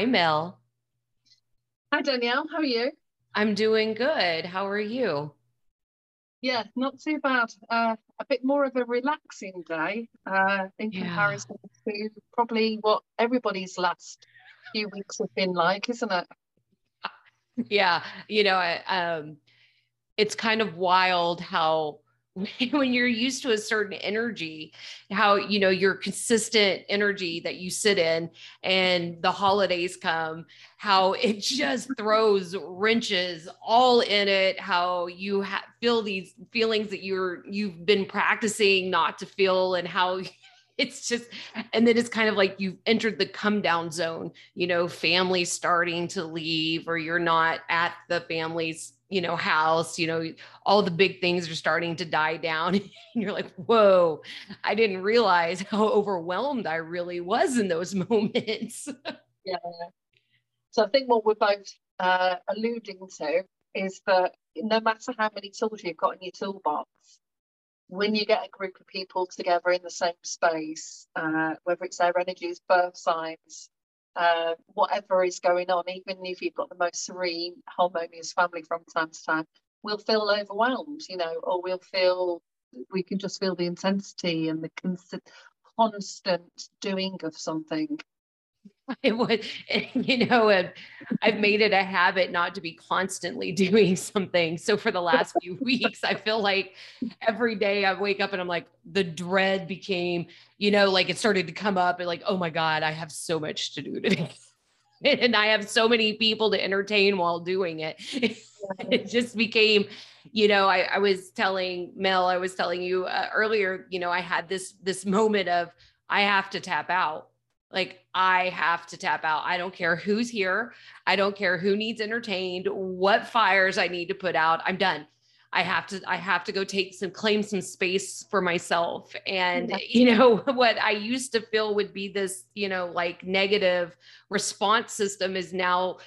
Hi, Mel. Hi, Danielle. How are you? I'm doing good. How are you? Yeah, not too bad. Uh, a bit more of a relaxing day uh, in Yeah. comparison to probably what everybody's last few weeks have been like, isn't it? Yeah. You know, I, um, it's kind of wild how when you're used to a certain energy how you know your consistent energy that you sit in and the holidays come how it just throws wrenches all in it how you ha- feel these feelings that you're you've been practicing not to feel and how it's just and then it's kind of like you've entered the come down zone you know family starting to leave or you're not at the family's you know house you know all the big things are starting to die down and you're like whoa i didn't realize how overwhelmed i really was in those moments Yeah. So I think what we're both uh, alluding to is that no matter how many tools you've got in your toolbox, when you get a group of people together in the same space, uh, whether it's their energies, birth signs, uh, whatever is going on, even if you've got the most serene, harmonious family from time to time, we'll feel overwhelmed, you know, or we'll feel we can just feel the intensity and the constant, doing of something. it would you know i've made it a habit not to be constantly doing something. So for the last few weeks i feel like every day i wake up and i'm like the dread became you know like it started to come up and like oh my god i have so much to do today. And i have so many people to entertain while doing it. It just became you know I, I was telling mel i was telling you uh, earlier you know i had this this moment of i have to tap out like I have to tap out. I don't care who's here. I don't care who needs entertained, what fires I need to put out. I'm done. I have to I have to go take some claim some space for myself. And you know what I used to feel would be this, you know, like negative response system is now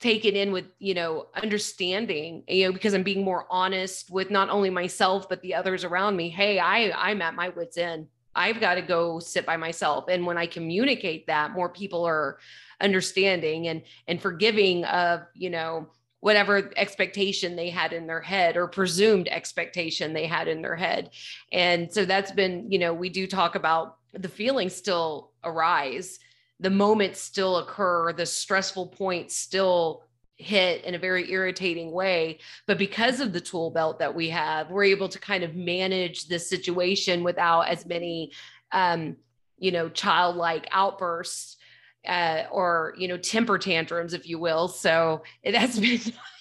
taken in with, you know, understanding, you know, because I'm being more honest with not only myself but the others around me. Hey, I I'm at my wits end. I've got to go sit by myself. And when I communicate that, more people are understanding and and forgiving of, you know, whatever expectation they had in their head or presumed expectation they had in their head. And so that's been, you know, we do talk about the feelings still arise, the moments still occur, the stressful points still hit in a very irritating way. But because of the tool belt that we have, we're able to kind of manage this situation without as many, um, you know, childlike outbursts uh, or, you know, temper tantrums, if you will. So it has been.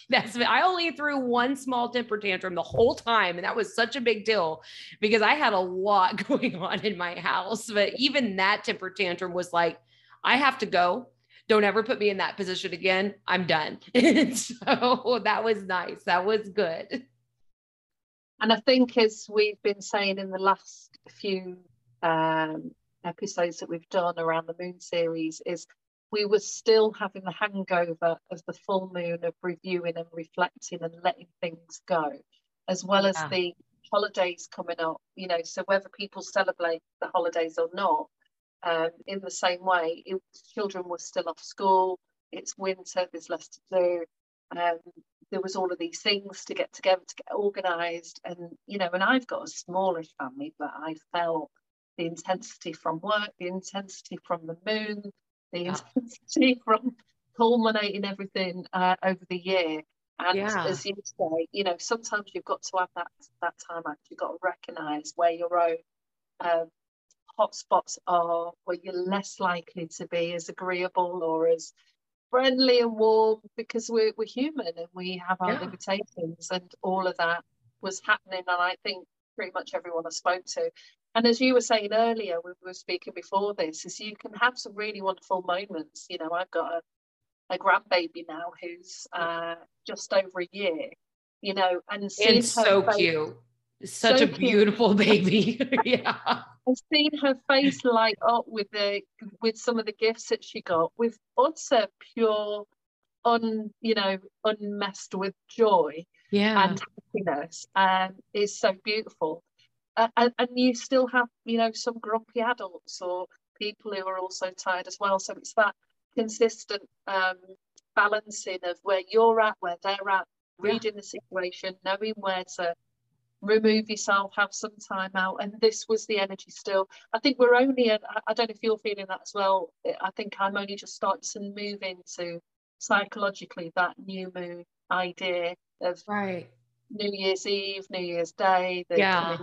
That's been, I only threw one small temper tantrum the whole time, and that was such a big deal because I had a lot going on in my house. But even that temper tantrum was like, I have to go don't ever put me in that position again. I'm done. so that was nice. That was good. And I think, as we've been saying in the last few um, episodes that we've done around the moon series, is we were still having the hangover of the full moon of reviewing and reflecting and letting things go, as well Yeah. as the holidays coming up. You know, so whether people celebrate the holidays or not, um, in the same way, it, children were still off school. It's winter. There's less to do. Um, there was all of these things to get together to get organised, and you know, and I've got a smallish family, but I felt the intensity from work, the intensity from the moon, the Yeah. intensity from culminating everything uh, over the year. And Yeah. as you say, you know, sometimes you've got to have that that time out. You've got to recognise where your own um, hotspots are, where you're less likely to be as agreeable or as friendly and warm because we're, we're human and we have our Yeah. limitations and all of that was happening and I think pretty much everyone I spoke to and as you were saying earlier we were speaking before this is you can have some really wonderful moments you know I've got a, a grandbaby now who's uh, just over a year you know and And so cute. Such So a cute. beautiful baby. yeah. I've seen her face light up with the with some of the gifts that she got with utter pure un you know unmessed with joy Yeah. and happiness um is so beautiful uh, and, and you still have you know some grumpy adults or people who are also tired as well so it's that consistent um, balancing of where you're at, where they're at, reading yeah. the situation, knowing where to remove yourself, have some time out. And this was the energy still. I think we're only, I don't know if you're feeling that as well. I think I'm only just starting to move into psychologically that new moon idea of right New Year's Eve, New Year's Day. yeah.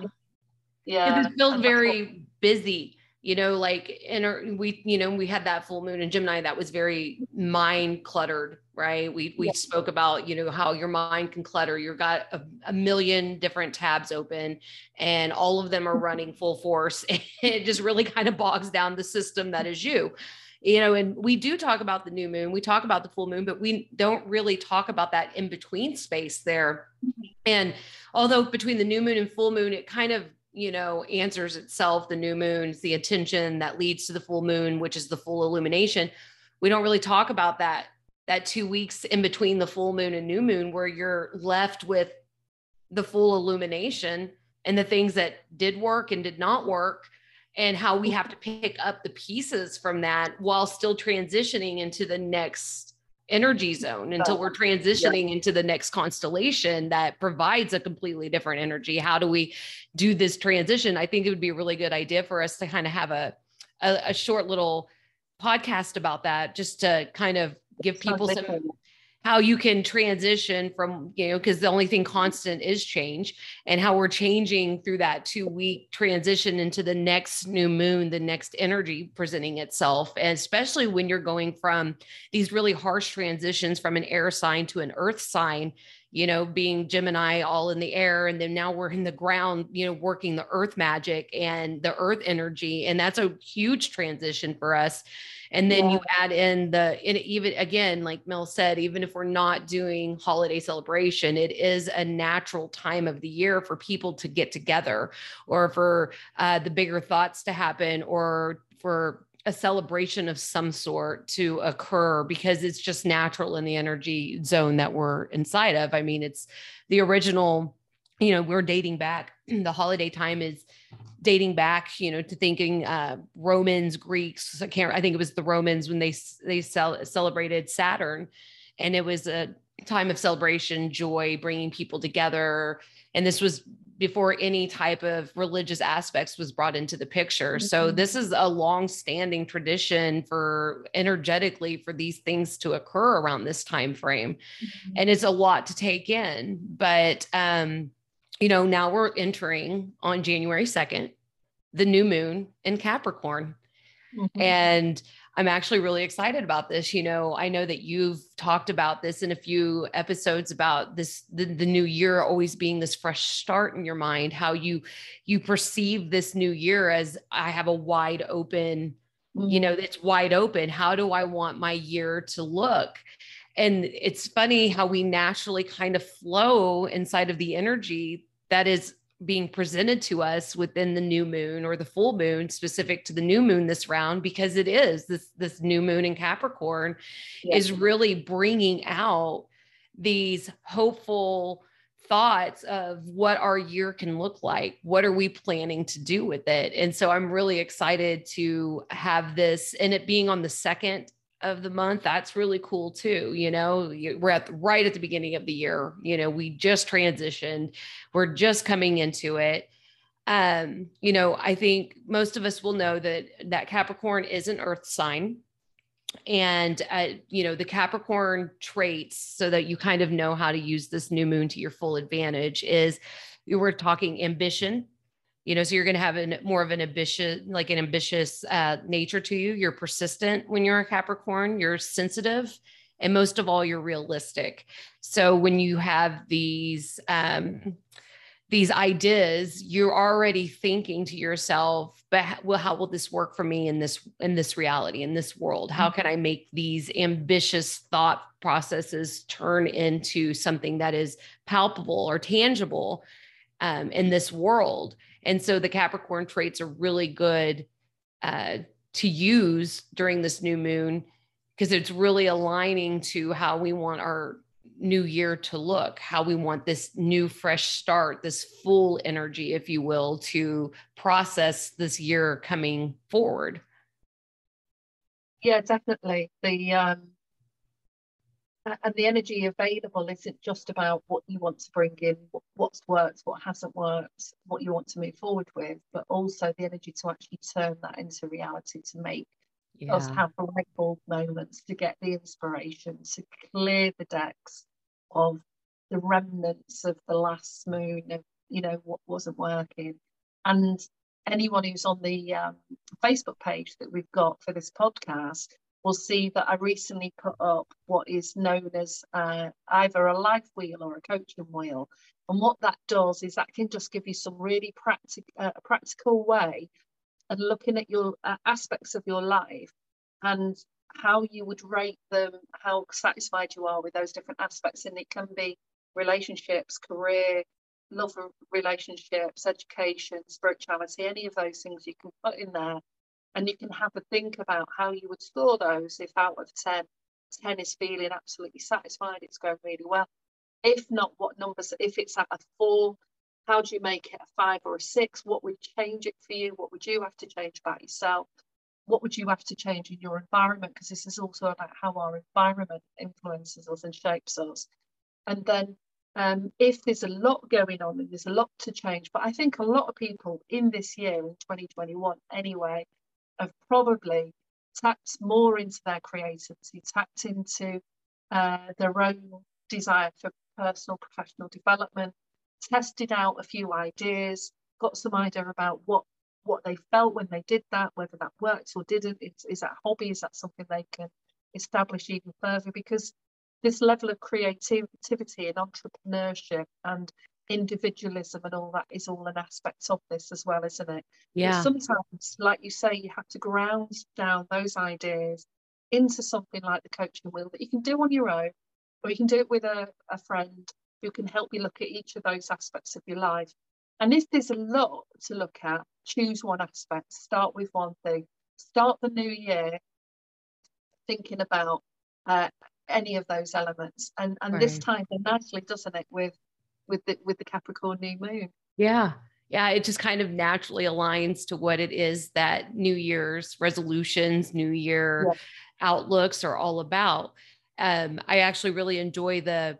yeah. It feels very busy you know like in our we you know we had that full moon in gemini that was very mind cluttered right? We we yeah. spoke about you know how your mind can clutter. You've got a, a, million different tabs open and all of them are running full force it just really kind of bogs down the system that is you. You know and we do talk about the new moon. We talk about the full moon but we don't really talk about that in between space there. Mm-hmm. and although between the new moon and full moon it kind of you know, answers itself, the new moon's the attention that leads to the full moon, which is the full illumination. We don't really talk about that that two weeks in between the full moon and new moon where you're left with the full illumination and the things that did work and did not work and how we have to pick up the pieces from that while still transitioning into the next energy zone until we're transitioning yeah. into the next constellation that provides a completely different energy. How do we do this transition? I think it would be a really good idea for us to kind of have a a, a short little podcast about that just to kind of give people some how you can transition from you know because the only thing constant is change and how we're changing through that two week transition into the next new moon the next energy presenting itself. And especially when you're going from these really harsh transitions from an air sign to an earth sign you know being gemini all in the air and then now we're in the ground you know working the earth magic and the earth energy and that's a huge transition for us and then yeah. you add in the in even again like mel said even if we're not doing holiday celebration it is a natural time of the year for people to get together or for uh, the bigger thoughts to happen or for a celebration of some sort to occur because it's just natural in the energy zone that we're inside of i mean it's the original you know we're dating back the holiday time is dating back, you know, to thinking uh, Romans, Greeks. I can't. I think it was the Romans when they they cel- celebrated Saturn, and it was a time of celebration, joy, bringing people together. And this was before any type of religious aspects was brought into the picture. Mm-hmm. So this is a long-standing tradition for energetically for these things to occur around this time frame. Mm-hmm. And it's a lot to take in, but um you know, now we're entering on January 2nd, the new moon in Capricorn. Mm-hmm. And I'm actually really excited about this. You know, I know that you've talked about this in a few episodes about this the, the new year always being this fresh start in your mind, how you you perceive this new year as I have a wide open, mm-hmm. you know, it's wide open. How do I want my year to look? And it's funny how we naturally kind of flow inside of the energy that is being presented to us within the new moon or the full moon specific to the new moon this round because it is this this new moon in capricorn is really bringing out these hopeful thoughts of what our year can look like. What are we planning to do with it? And so i'm really excited to have this and it being on the second of the month that's really cool too you know? We're at right at the beginning of the year you know we just transitioned we're just coming into it. Um you know i think most of us will know that that capricorn is an earth sign. And uh, you know the capricorn traits so that you kind of know how to use this new moon to your full advantage is we were talking ambition you know so you're going to have an, more of an ambitious like an ambitious uh, nature to you. You're persistent when you're a capricorn. You're sensitive and most of all you're realistic. So when you have these um, these ideas you're already thinking to yourself but well how will this work for me in this in this reality in this world? How can i make these ambitious thought processes turn into something that is palpable or tangible um, in this world and so the Capricorn traits are really good uh, to use during this new moon because it's really aligning to how we want our new year to look, how we want this new fresh start, this full energy, if you will, to process this year coming forward. yeah, definitely. The um, and the energy available isn't just about what you want to bring in, what's worked, what hasn't worked, what you want to move forward with, but also the energy to actually turn that into reality to make yeah. us have the light bulb moments, to get the inspiration, to clear the decks of the remnants of the last moon of you know what wasn't working, and anyone who's on the um, Facebook page that we've got for this podcast will see that I recently put up what is known as uh, either a life wheel or a coaching wheel. And what that does is that can just give you some really practic- uh, practical way of looking at your uh, aspects of your life and how you would rate them, how satisfied you are with those different aspects. And it can be relationships, career, love relationships, education, spirituality, any of those things you can put in there. And you can have a think about how you would score those if out of 10, 10 is feeling absolutely satisfied, it's going really well. If not, what numbers, if it's at a four, how do you make it a five or a six? What would change it for you? What would you have to change about yourself? What would you have to change in your environment? Because this is also about how our environment influences us and shapes us. And then um, if there's a lot going on and there's a lot to change, but I think a lot of people in this year, in 2021 anyway, have probably tapped more into their creativity, tapped into uh, their own desire for personal professional development, tested out a few ideas, got some idea about what what they felt when they did that, whether that worked or didn't. Is, is that a hobby? Is that something they can establish even further? Because this level of creativity and entrepreneurship and individualism and all that is all an aspect of this as well, isn't it? Yeah. But sometimes, like you say, you have to ground down those ideas into something like the coaching wheel that you can do on your own, or you can do it with a, a friend who can help you look at each of those aspects of your life. And if there's a lot to look at, choose one aspect, start with one thing, start the new year thinking about uh, any of those elements and and right. this ties in nicely doesn't it with with the with the capricorn new moon. Yeah. Yeah it just kind of naturally aligns to what it is that new year's resolutions new year yeah. outlooks are all about. Um i actually really enjoy the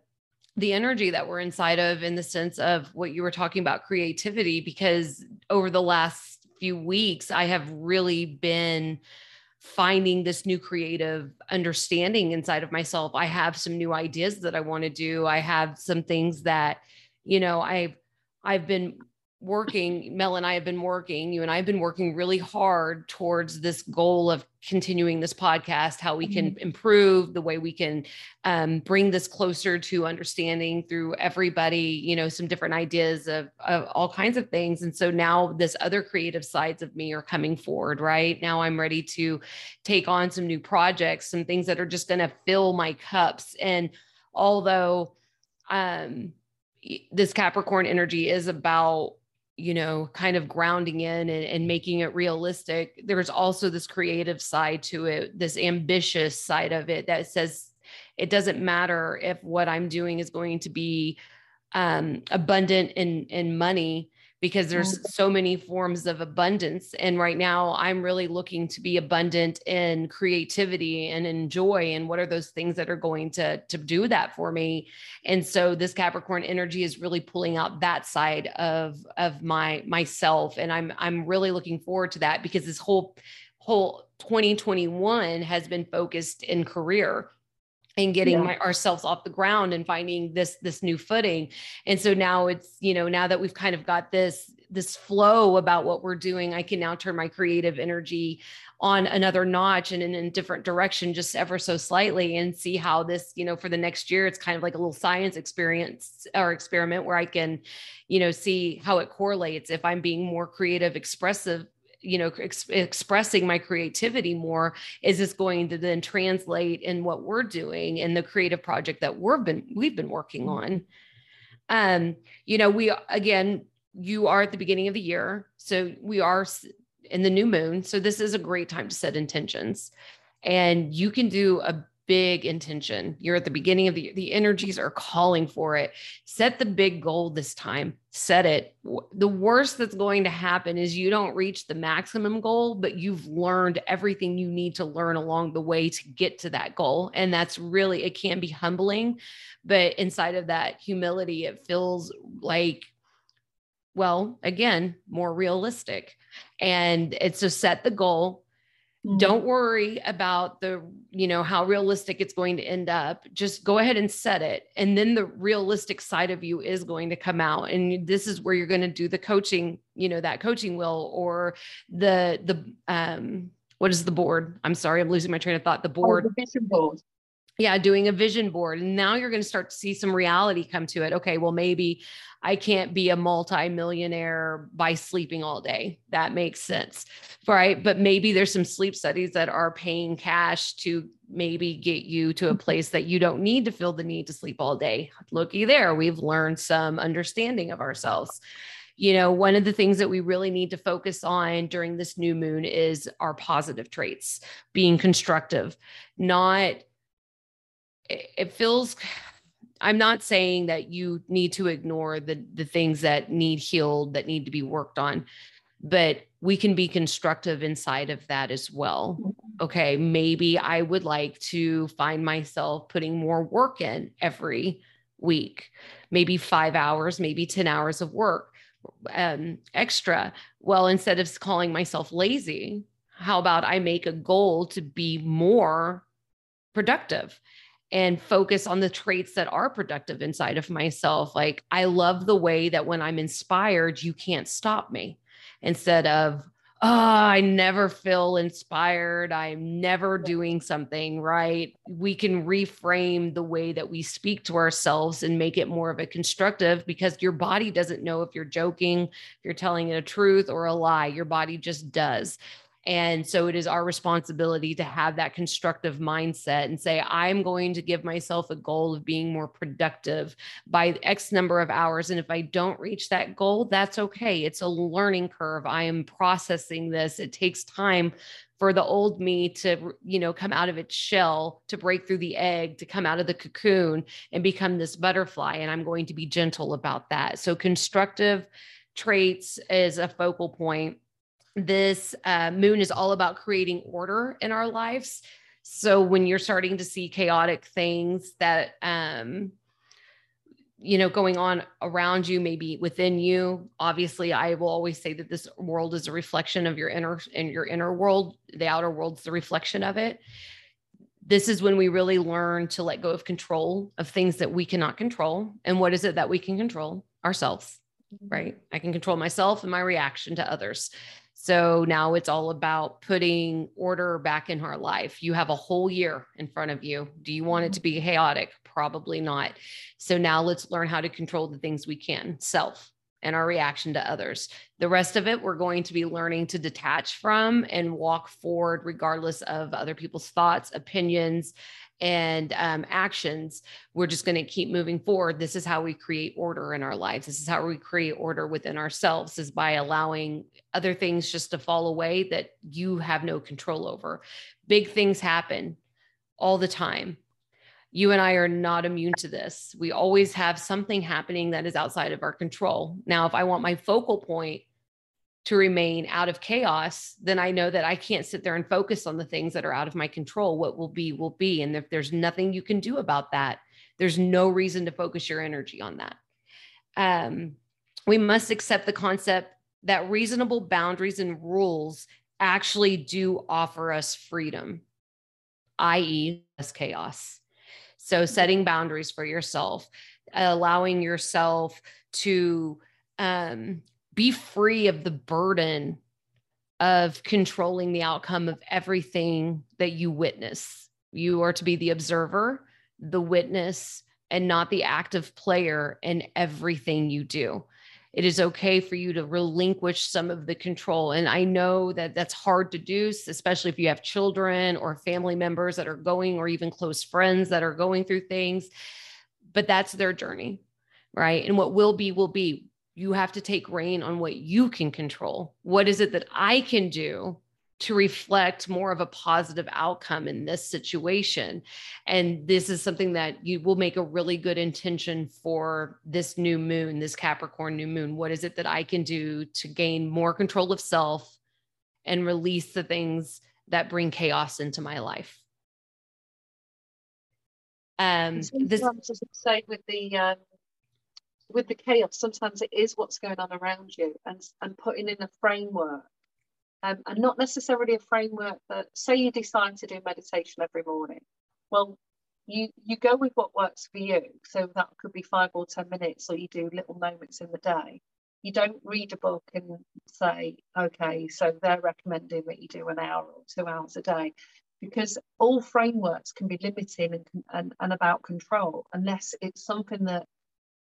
the energy that we're inside of in the sense of what you were talking about creativity because over the last few weeks i have really been finding this new creative understanding inside of myself. I have some new ideas that I want to do. I have some things that, you know, I've I've been working, Mel and I have been working, you and I have been working really hard towards this goal of continuing this podcast, how we can mm-hmm. improve the way we can um, bring this closer to understanding through everybody, you know, some different ideas of, of all kinds of things. And so now this other creative sides of me are coming forward, right? Now I'm ready to take on some new projects, some things that are just going to fill my cups. And although, um, this Capricorn energy is about you know, kind of grounding in and, and, making it realistic. There's also this creative side to it, this ambitious side of it that says it doesn't matter if what I'm doing is going to be um, abundant in in money because there's mm-hmm. so many forms of abundance and right now i'm really looking to be abundant in creativity and in joy and what are those things that are going to to do that for me and so this capricorn energy is really pulling out that side of of my myself and i'm i'm really looking forward to that because this whole whole 2021 has been focused in career and getting yeah. my, ourselves off the ground and finding this this new footing and so now it's you know now that we've kind of got this this flow about what we're doing i can now turn my creative energy on another notch and in a different direction just ever so slightly and see how this you know for the next year it's kind of like a little science experience or experiment where i can you know see how it correlates if i'm being more creative expressive you know ex- expressing my creativity more is this going to then translate in what we're doing in the creative project that we've been we've been working mm-hmm. on um you know we again you are at the beginning of the year so we are in the new moon so this is a great time to set intentions and you can do a big intention. You're at the beginning of the the energies are calling for it. Set the big goal this time. Set it. The worst that's going to happen is you don't reach the maximum goal, but you've learned everything you need to learn along the way to get to that goal. And that's really it can be humbling, but inside of that humility it feels like well, again, more realistic. And it's to set the goal, Mm-hmm. Don't worry about the, you know, how realistic it's going to end up. Just go ahead and set it. And then the realistic side of you is going to come out. And this is where you're going to do the coaching, you know, that coaching wheel or the, the, um, what is the board? I'm sorry, I'm losing my train of thought. The board. Oh, the vision board yeah doing a vision board and now you're going to start to see some reality come to it okay well maybe i can't be a multi-millionaire by sleeping all day. That makes sense right? But maybe there's some sleep studies that are paying cash to maybe get you to a mm-hmm. place that you don't need to feel the need to sleep all day. Looky there we've learned some understanding of ourselves. You know, one of the things that we really need to focus on during this new moon is our positive traits, being constructive, not it feels I'm not saying that you need to ignore the the things that need healed that need to be worked on but we can be constructive inside of that as well. Mm-hmm. Okay, maybe I would like to find myself putting more work in every week, maybe five hours, maybe 10 hours of work um, extra. Well, instead of calling myself lazy, how about I make a goal to be more productive? And focus on the traits that are productive inside of myself. Like, I love the way that when I'm inspired, you can't stop me instead of, oh, I never feel inspired. I'm never doing something right. We can reframe the way that we speak to ourselves and make it more of a constructive because your body doesn't know if you're joking, if you're telling it a truth or a lie. Your body just does. And so it is our responsibility to have that constructive mindset and say, I'm going to give myself a goal of being more productive by X number of hours. And if I don't reach that goal, that's okay. It's a learning curve. I am processing this. It takes time for the old me to you know come out of its shell to break through the egg to come out of the cocoon and become this butterfly and i'm going to be gentle about that so constructive traits is a focal point this uh, moon is all about creating order in our lives. So when you're starting to see chaotic things that, um, you know, going on around you, maybe within you, obviously, I will always say that this world is a reflection of your inner and your inner world. The outer world's the reflection of it. This is when we really learn to let go of control of things that we cannot control. And what is it that we can control? Ourselves, mm-hmm. right? I can control myself and my reaction to others. So now it's all about putting order back in our life. You have a whole year in front of you. Do you want it mm-hmm. to be chaotic? Probably not. So now let's learn how to control the things we can self and our reaction to others. The rest of it, we're going to be learning to detach from and walk forward regardless of other people's thoughts, opinions, and um, actions, we're just going to keep moving forward. This is how we create order in our lives. This is how we create order within ourselves is by allowing other things just to fall away that you have no control over. Big things happen all the time. You and I are not immune to this. We always have something happening that is outside of our control. Now, if I want my focal point to remain out of chaos, then I know that I can't sit there and focus on the things that are out of my control. What will be, will be. And if there's nothing you can do about that, there's no reason to focus your energy on that. Um, we must accept the concept that reasonable boundaries and rules actually do offer us freedom, i.e., less chaos. So, setting boundaries for yourself, allowing yourself to um, be free of the burden of controlling the outcome of everything that you witness. You are to be the observer, the witness, and not the active player in everything you do. It is okay for you to relinquish some of the control. And I know that that's hard to do, especially if you have children or family members that are going, or even close friends that are going through things, but that's their journey, right? And what will be, will be you have to take reign on what you can control. What is it that I can do to reflect more of a positive outcome in this situation. And this is something that you will make a really good intention for this new moon, this Capricorn new moon. What is it that I can do to gain more control of self and release the things that bring chaos into my life? Um, this, as I say, with the um, with the chaos, sometimes it is what's going on around you, and and putting in a framework. Um, and not necessarily a framework that say you decide to do meditation every morning. Well you you go with what works for you. So that could be five or ten minutes or you do little moments in the day. You don't read a book and say okay so they're recommending that you do an hour or two hours a day. Because all frameworks can be limiting and, and, and about control unless it's something that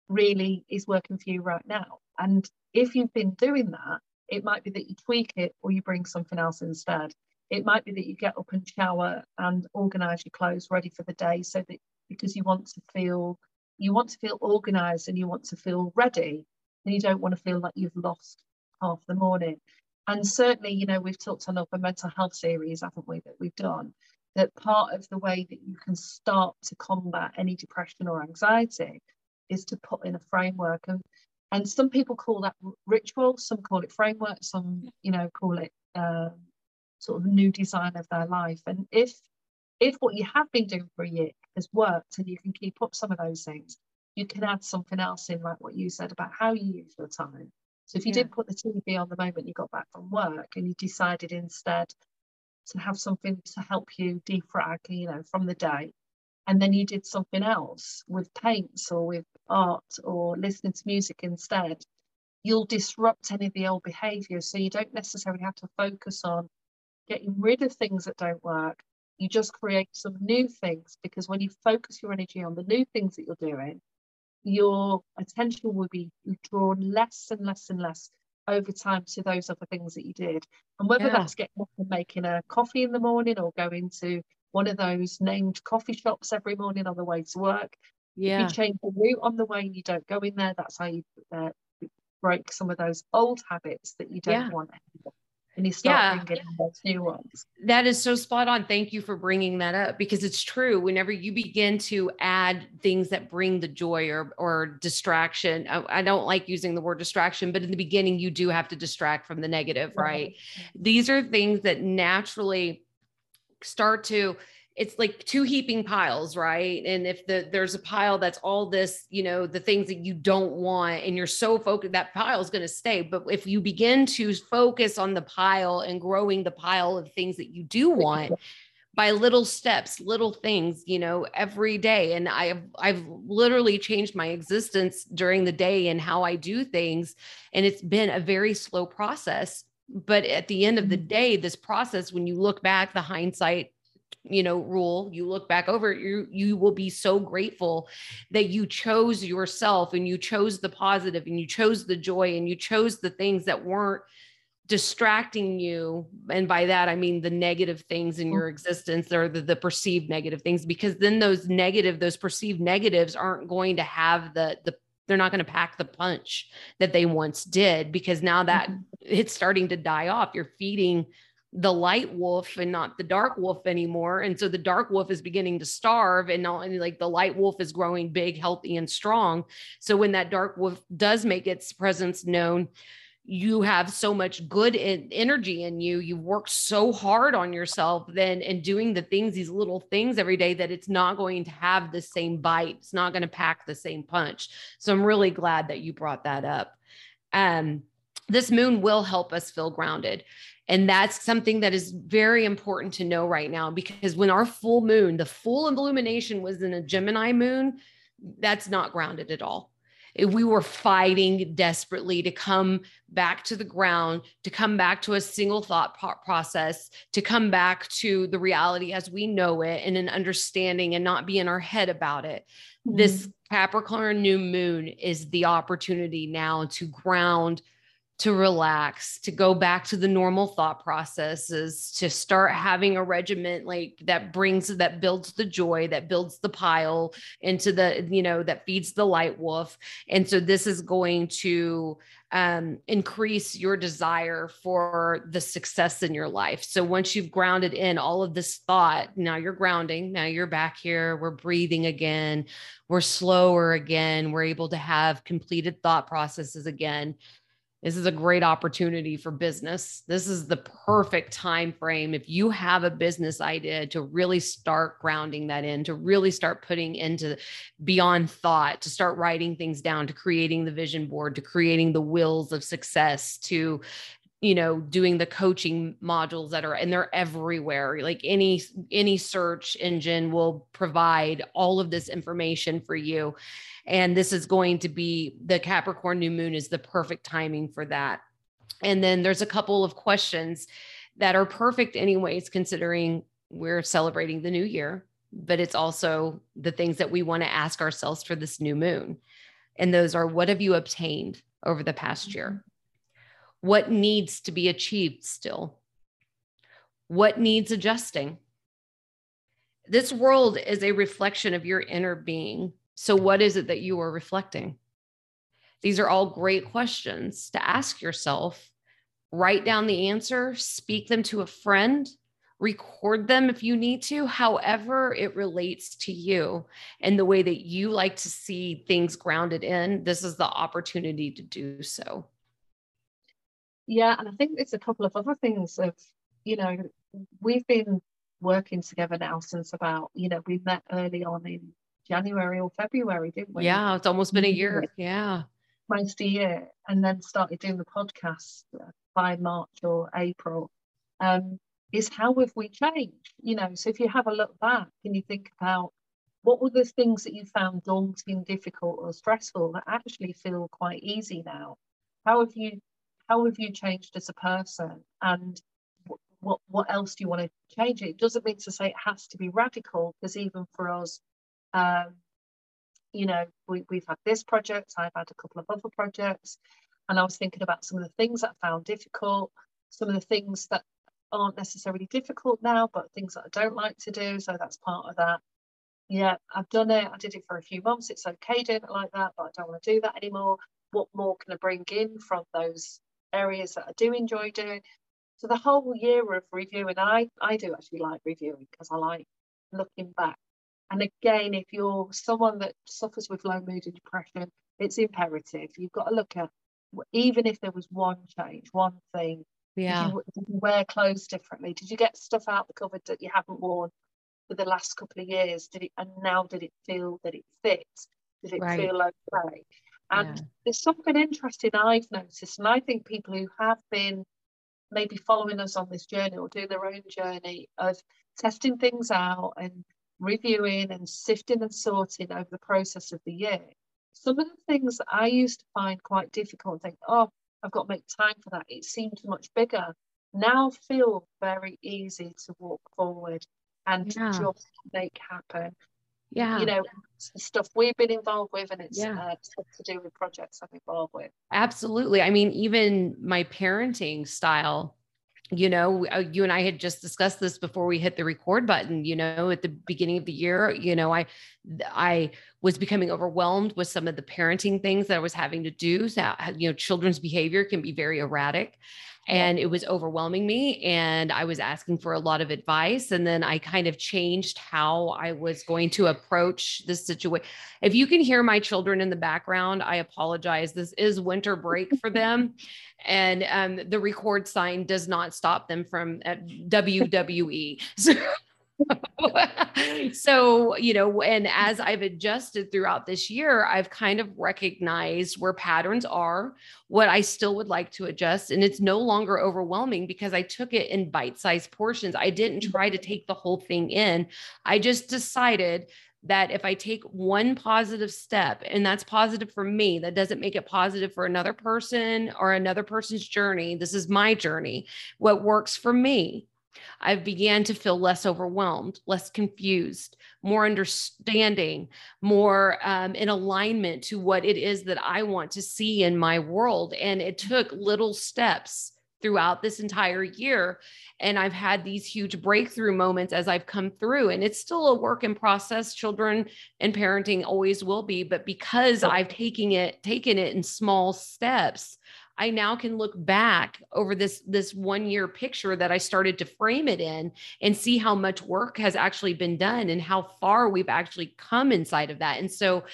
really is working for you right now and if you've been doing that it might be that you tweak it or you bring something else instead. It might be that you get up and shower and organize your clothes ready for the day so that because you want to feel you want to feel organized and you want to feel ready and you don't want to feel like you've lost half the morning. And certainly, you know, we've talked on a mental health series, haven't we, that we've done, that part of the way that you can start to combat any depression or anxiety is to put in a framework. And and some people call that ritual some call it framework some you know call it um, sort of new design of their life and if if what you have been doing for a year has worked and you can keep up some of those things you can add something else in like what you said about how you use your time so if you yeah. did put the tv on the moment you got back from work and you decided instead to have something to help you defrag you know from the day and then you did something else with paints or with art or listening to music instead, you'll disrupt any of the old behaviors. So you don't necessarily have to focus on getting rid of things that don't work. You just create some new things because when you focus your energy on the new things that you're doing, your attention will be drawn less and less and less over time to those other things that you did. And whether yeah. that's getting up and making a coffee in the morning or going to one of those named coffee shops every morning on the way to work. Yeah. If you change the route on the way and you don't go in there, that's how you uh, break some of those old habits that you don't yeah. want anymore. And you start yeah. new ones. That is so spot on. Thank you for bringing that up because it's true. Whenever you begin to add things that bring the joy or or distraction, I, I don't like using the word distraction, but in the beginning, you do have to distract from the negative, right? right? These are things that naturally start to it's like two heaping piles right? And if the there's a pile that's all this you know the things that you don't want and you're so focused that pile is going to stay. But if you begin to focus on the pile and growing the pile of things that you do want by little steps little things you know every day. And i've i've literally changed my existence during the day and how i do things. And it's been a very slow process but at the end of the mm-hmm. day this process when you look back the hindsight you know rule you look back over you you will be so grateful that you chose yourself and you chose the positive and you chose the joy and you chose the things that weren't distracting you and by that i mean the negative things in your existence or the, the perceived negative things because then those negative those perceived negatives aren't going to have the the they're not going to pack the punch that they once did because now that mm-hmm. it's starting to die off. You're feeding the light wolf and not the dark wolf anymore. And so the dark wolf is beginning to starve and not and like the light wolf is growing big healthy and strong. So when that dark wolf does make its presence known you have so much good energy in you you work so hard on yourself then and doing the things these little things every day that it's not going to have the same bite it's not going to pack the same punch. So i'm really glad that you brought that up. Um this moon will help us feel grounded and that's something that is very important to know right now because when our full moon the full illumination was in a gemini moon that's not grounded at all we were fighting desperately to come back to the ground, to come back to a single thought process, to come back to the reality as we know it and an understanding and not be in our head about it. Mm-hmm. This Capricorn new moon is the opportunity now to ground to relax, to go back to the normal thought processes, to start having a regiment like that brings that builds the joy, that builds the pile into the, you know, that feeds the light wolf. And so this is going to um, increase your desire for the success in your life. So once you've grounded in all of this thought, now you're grounding, now you're back here, we're breathing again, we're slower again, we're able to have completed thought processes again this is a great opportunity for business. This is the perfect time frame if you have a business idea to really start grounding that in to really start putting into beyond thought to start writing things down to creating the vision board to creating the wills of success to you know doing the coaching modules that are and they're everywhere like any any search engine will provide all of this information for you and this is going to be the Capricorn new moon is the perfect timing for that. And then there's a couple of questions that are perfect, anyways, considering we're celebrating the new year, but it's also the things that we want to ask ourselves for this new moon. And those are what have you obtained over the past year? Mm-hmm. What needs to be achieved still? What needs adjusting? This world is a reflection of your inner being. So, what is it that you are reflecting? These are all great questions to ask yourself. Write down the answer, speak them to a friend, record them if you need to, however, it relates to you and the way that you like to see things grounded in. This is the opportunity to do so. Yeah, and I think there's a couple of other things of, you know, we've been working together now since about, you know, we met early on in January or February, didn't we? Yeah, it's almost been a year. Yeah. Almost a year. And then started doing the podcast uh, by March or April. Um, is how have we changed? You know, so if you have a look back and you think about what were the things that you found daunting, difficult, or stressful that actually feel quite easy now? How have you how have you changed as a person? And what what else do you want to change? It doesn't mean to say it has to be radical, because even for us, um, you know, we, we've had this project, I've had a couple of other projects, and I was thinking about some of the things that I found difficult, some of the things that aren't necessarily difficult now, but things that I don't like to do. So that's part of that. Yeah, I've done it. I did it for a few months. It's okay doing it like that, but I don't want to do that anymore. What more can I bring in from those areas that I do enjoy doing? So the whole year of reviewing, I, I do actually like reviewing because I like looking back and again, if you're someone that suffers with low mood and depression, it's imperative. You've got to look at even if there was one change, one thing. Yeah. Did you, did you wear clothes differently? Did you get stuff out the cupboard that you haven't worn for the last couple of years? Did it and now did it feel that it fits? Did it right. feel okay? And yeah. there's something interesting I've noticed, and I think people who have been maybe following us on this journey or doing their own journey of testing things out and reviewing and sifting and sorting over the process of the year, some of the things that I used to find quite difficult, think, oh, I've got to make time for that. It seemed much bigger. Now feel very easy to walk forward and yeah. just make happen. Yeah. You know, stuff we've been involved with and it's yeah. uh, stuff to do with projects I'm involved with. Absolutely. I mean, even my parenting style you know uh, you and i had just discussed this before we hit the record button you know at the beginning of the year you know i i was becoming overwhelmed with some of the parenting things that i was having to do so you know children's behavior can be very erratic and it was overwhelming me and i was asking for a lot of advice and then i kind of changed how i was going to approach this situation if you can hear my children in the background i apologize this is winter break for them and um, the record sign does not stop them from at wwe so so, you know, and as I've adjusted throughout this year, I've kind of recognized where patterns are, what I still would like to adjust. And it's no longer overwhelming because I took it in bite sized portions. I didn't mm. try to take the whole thing in. I just decided that if I take one positive step and that's positive for me, that doesn't make it positive for another person or another person's journey. This is my journey. What works for me I began to feel less overwhelmed, less confused, more understanding, more um, in alignment to what it is that I want to see in my world. And it took little steps throughout this entire year. And I've had these huge breakthrough moments as I've come through. And it's still a work in process. Children and parenting always will be. But because I've taken it, taken it in small steps, I now can look back over this this one year picture that I started to frame it in and see how much work has actually been done and how far we've actually come inside of that. And so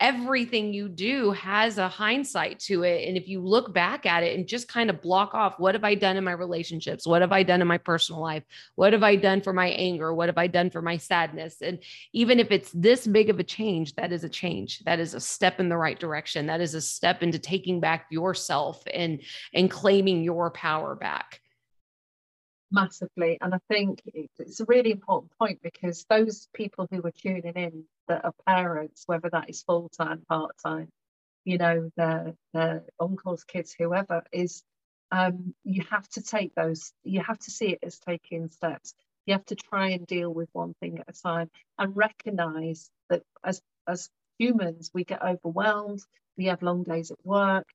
everything you do has a hindsight to it. And if you look back at it and just kind of block off, what have I done in my relationships? What have I done in my personal life? What have I done for my anger? What have I done for my sadness? And even if it's this big of a change, that is a change. That is a step in the right direction. That is a step into taking back yourself and, and claiming your power back massively and i think it's a really important point because those people who are tuning in that are parents whether that is full-time part-time you know their their uncles kids whoever is um, you have to take those you have to see it as taking steps you have to try and deal with one thing at a time and recognize that as as humans we get overwhelmed we have long days at work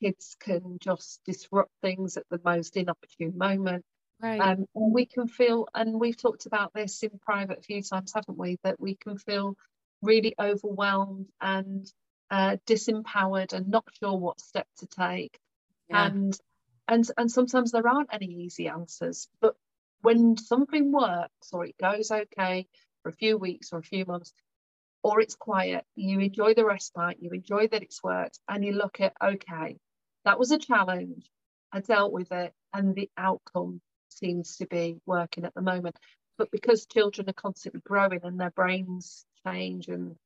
kids can just disrupt things at the most inopportune moment Right. Um, and we can feel, and we've talked about this in private a few times, haven't we? That we can feel really overwhelmed and uh, disempowered and not sure what step to take. Yeah. And and and sometimes there aren't any easy answers. But when something works or it goes okay for a few weeks or a few months, or it's quiet, you enjoy the respite, you enjoy that it's worked, and you look at okay, that was a challenge. I dealt with it, and the outcome seems to be working at the moment. But because children are constantly growing and their brains change and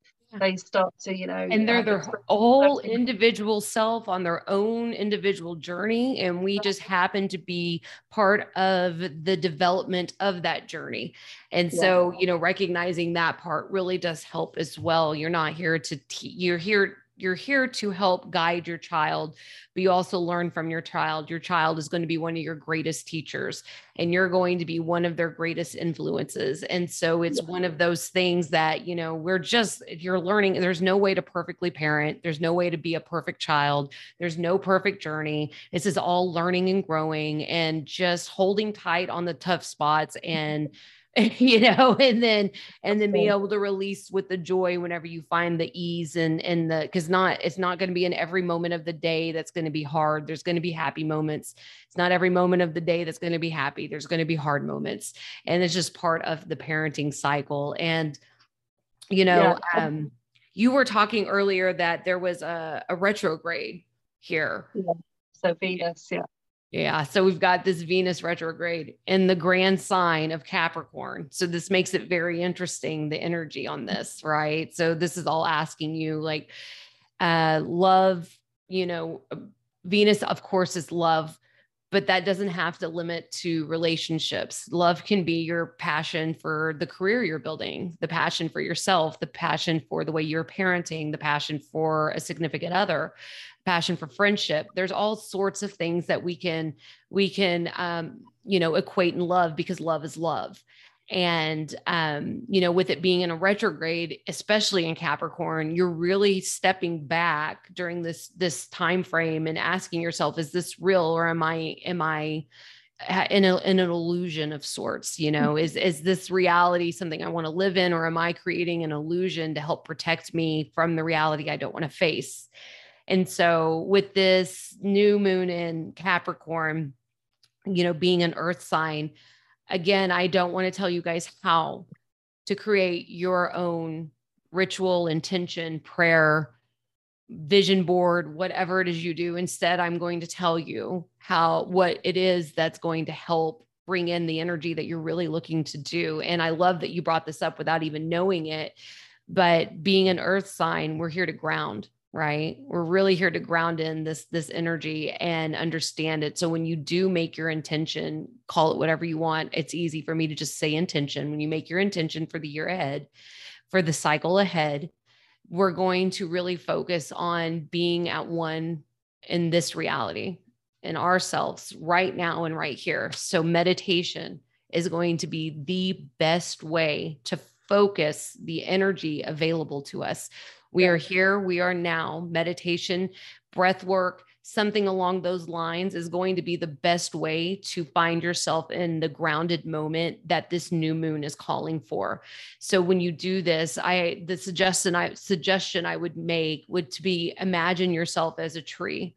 they start to, you know, and they're their whole individual self on their own individual journey. And we just happen to be part of the development of that journey. And so, you know, recognizing that part really does help as well. You're not here to, te- you're here you're here to help guide your child but you also learn from your child. Your child is going to be one of your greatest teachers and you're going to be one of their greatest influences. And so it's yeah. one of those things that you know we're just you're learning there's no way to perfectly parent. There's no way to be a perfect child. There's no perfect journey. This is all learning and growing and just holding tight on the tough spots and you know and then and then be able to release with the joy whenever you find the ease and and the because not it's not going to be in every moment of the day that's going to be hard. There's going to be happy moments. It's not every moment of the day that's going to be happy. There's going to be hard moments. And it's just part of the parenting cycle. And you know yeah. um you were talking earlier that there was a, a retrograde here. Yeah. so venus yeah yeah. So we've got this Venus retrograde in the grand sign of Capricorn. So this makes it very interesting, the energy on this, right? So this is all asking you like, uh, love, you know, Venus, of course, is love, but that doesn't have to limit to relationships. Love can be your passion for the career you're building, the passion for yourself, the passion for the way you're parenting, the passion for a significant other passion for friendship there's all sorts of things that we can we can um, you know equate and love because love is love and um, you know with it being in a retrograde especially in capricorn you're really stepping back during this this time frame and asking yourself is this real or am i am i in, a, in an illusion of sorts? You know is is this reality something i want to live in or am i creating an illusion to help protect me from the reality i don't want to face? And so with this new moon in Capricorn, you know, being an earth sign, again, I don't want to tell you guys how to create your own ritual, intention, prayer, vision board, whatever it is you do. Instead, I'm going to tell you how what it is that's going to help bring in the energy that you're really looking to do. And I love that you brought this up without even knowing it. But being an earth sign, we're here to ground right? We're really here to ground in this this energy and understand it. So when you do make your intention call it whatever you want it's easy for me to just say intention. When you make your intention for the year ahead for the cycle ahead we're going to really focus on being at one in this reality in ourselves right now and right here. So meditation is going to be the best way to focus the energy available to us. We are here, we are now. Meditation, breath work, something along those lines is going to be the best way to find yourself in the grounded moment that this new moon is calling for. So when you do this, I the suggestion I suggestion I would make would to be imagine yourself as a tree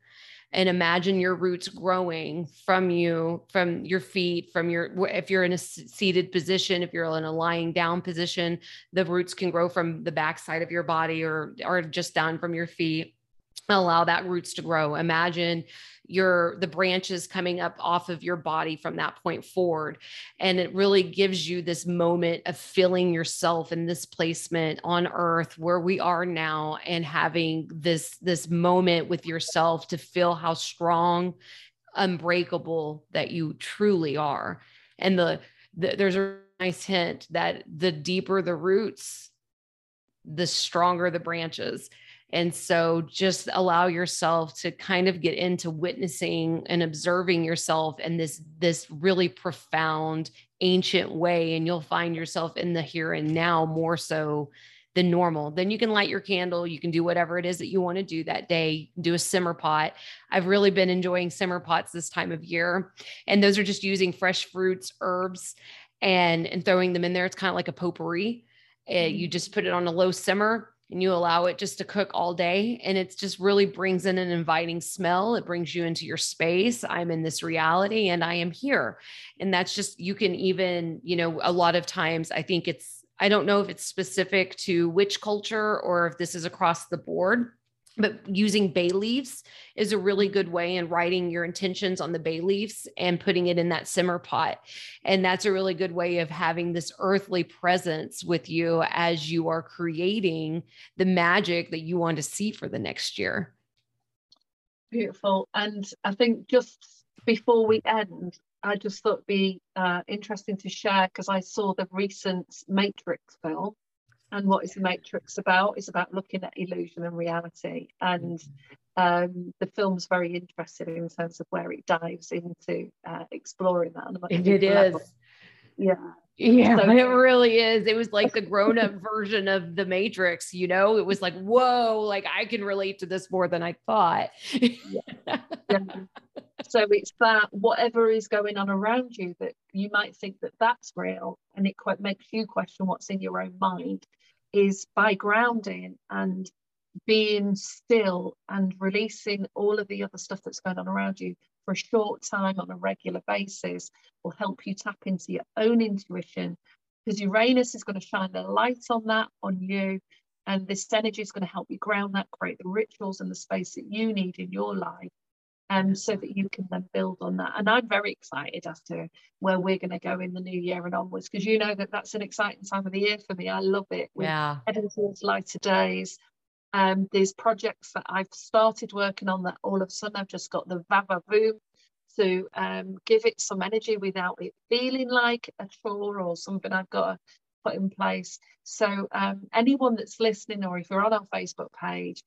and imagine your roots growing from you from your feet from your if you're in a seated position if you're in a lying down position the roots can grow from the backside of your body or or just down from your feet. Allow that roots to grow. Imagine your the branches coming up off of your body from that point forward. And it really gives you this moment of feeling yourself in this placement on earth where we are now and having this this moment with yourself to feel how strong unbreakable that you truly are. And the, the there's a nice hint that the deeper the roots the stronger the branches and so just allow yourself to kind of get into witnessing and observing yourself in this this really profound ancient way and you'll find yourself in the here and now more so than normal. Then you can light your candle, you can do whatever it is that you want to do that day, do a simmer pot. I've really been enjoying simmer pots this time of year. And those are just using fresh fruits, herbs and and throwing them in there. It's kind of like a potpourri. Uh, you just put it on a low simmer and you allow it just to cook all day and it just really brings in an inviting smell. It brings you into your space. I'm in this reality and i am here. And that's just you can even you know a lot of times i think it's i don't know if it's specific to which culture or if this is across the board but using bay leaves is a really good way in writing your intentions on the bay leaves and putting it in that simmer pot. And that's a really good way of having this earthly presence with you as you are creating the magic that you want to see for the next year. Beautiful. And i think just before we end i just thought it'd be uh, interesting to share because i saw the recent matrix film and what is the matrix about? It's about looking at illusion and reality. And um, the film's very interesting in terms of where it dives into uh, exploring that it is. yeah. Yeah so, it really is. It was like the grown-up version of the matrix you know? It was like whoa like i can relate to this more than i thought. Yeah. yeah. so it's that whatever is going on around you that you might think that that's real and it quite makes you question what's in your own mind is by grounding and being still and releasing all of the other stuff that's going on around you for a short time on a regular basis will help you tap into your own intuition because Uranus is going to shine the light on that on you and this energy is going to help you ground that create the rituals and the space that you need in your life um, so that you can then build on that. And I'm very excited as to where we're going to go in the new year and onwards because you know that that's an exciting time of the year for me. I love it. We're yeah. Heading towards lighter days. Um, there's projects that I've started working on that all of a sudden I've just got the vava boom to um, give it some energy without it feeling like a chore or something I've got to put in place. So um, anyone that's listening or if you're on our Facebook page,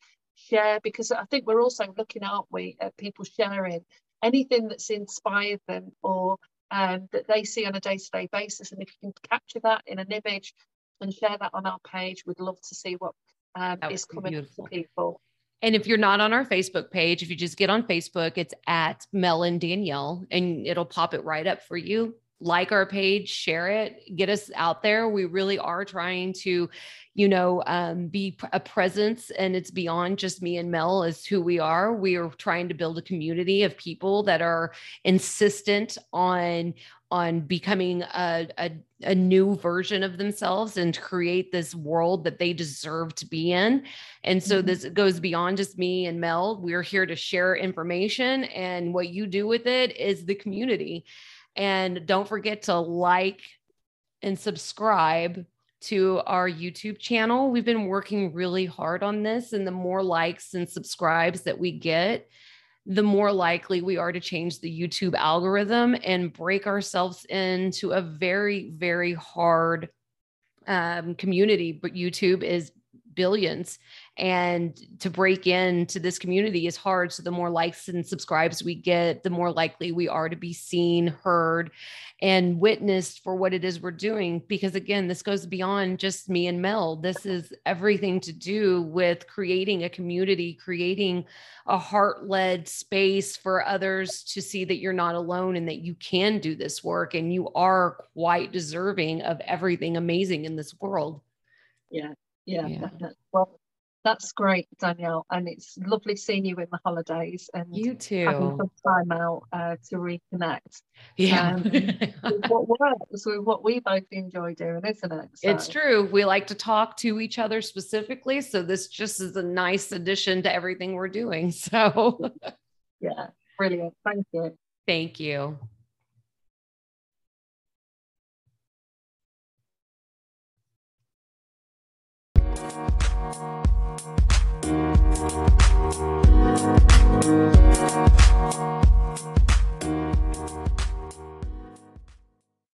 share because I think we're also looking, aren't we, at people sharing anything that's inspired them or um, that they see on a day-to-day basis. And if you can capture that in an image and share that on our page, we'd love to see what um, is coming to people. And if you're not on our Facebook page, if you just get on Facebook, it's at Mel and Danielle, and it'll pop it right up for you like our page, share it, get us out there. We really are trying to, you know, um, be a presence and it's beyond just me and Mel is who we are. We are trying to build a community of people that are insistent on on becoming a, a, a new version of themselves and create this world that they deserve to be in. And so mm-hmm. this goes beyond just me and Mel. We're here to share information, and what you do with it is the community. And don't forget to like and subscribe to our YouTube channel. We've been working really hard on this, and the more likes and subscribes that we get, the more likely we are to change the YouTube algorithm and break ourselves into a very, very hard um, community. But YouTube is billions and to break into this community is hard. So the more likes and subscribes we get the more likely we are to be seen heard and witnessed for what it is we're doing. Because again this goes beyond just me and mel. This is everything to do with creating a community creating a heart-led space for others to see that you're not alone and that you can do this work and you are quite deserving of everything amazing in this world. Yeah yeah, yeah. well that's great, Danielle, and it's lovely seeing you in the holidays and you too having some time out uh, to reconnect. Yeah, um, what works with what we both enjoy doing, isn't it? So. It's true. We like to talk to each other specifically, so this just is a nice addition to everything we're doing. So, yeah, brilliant. Thank you. Thank you. Thank you. Thank you.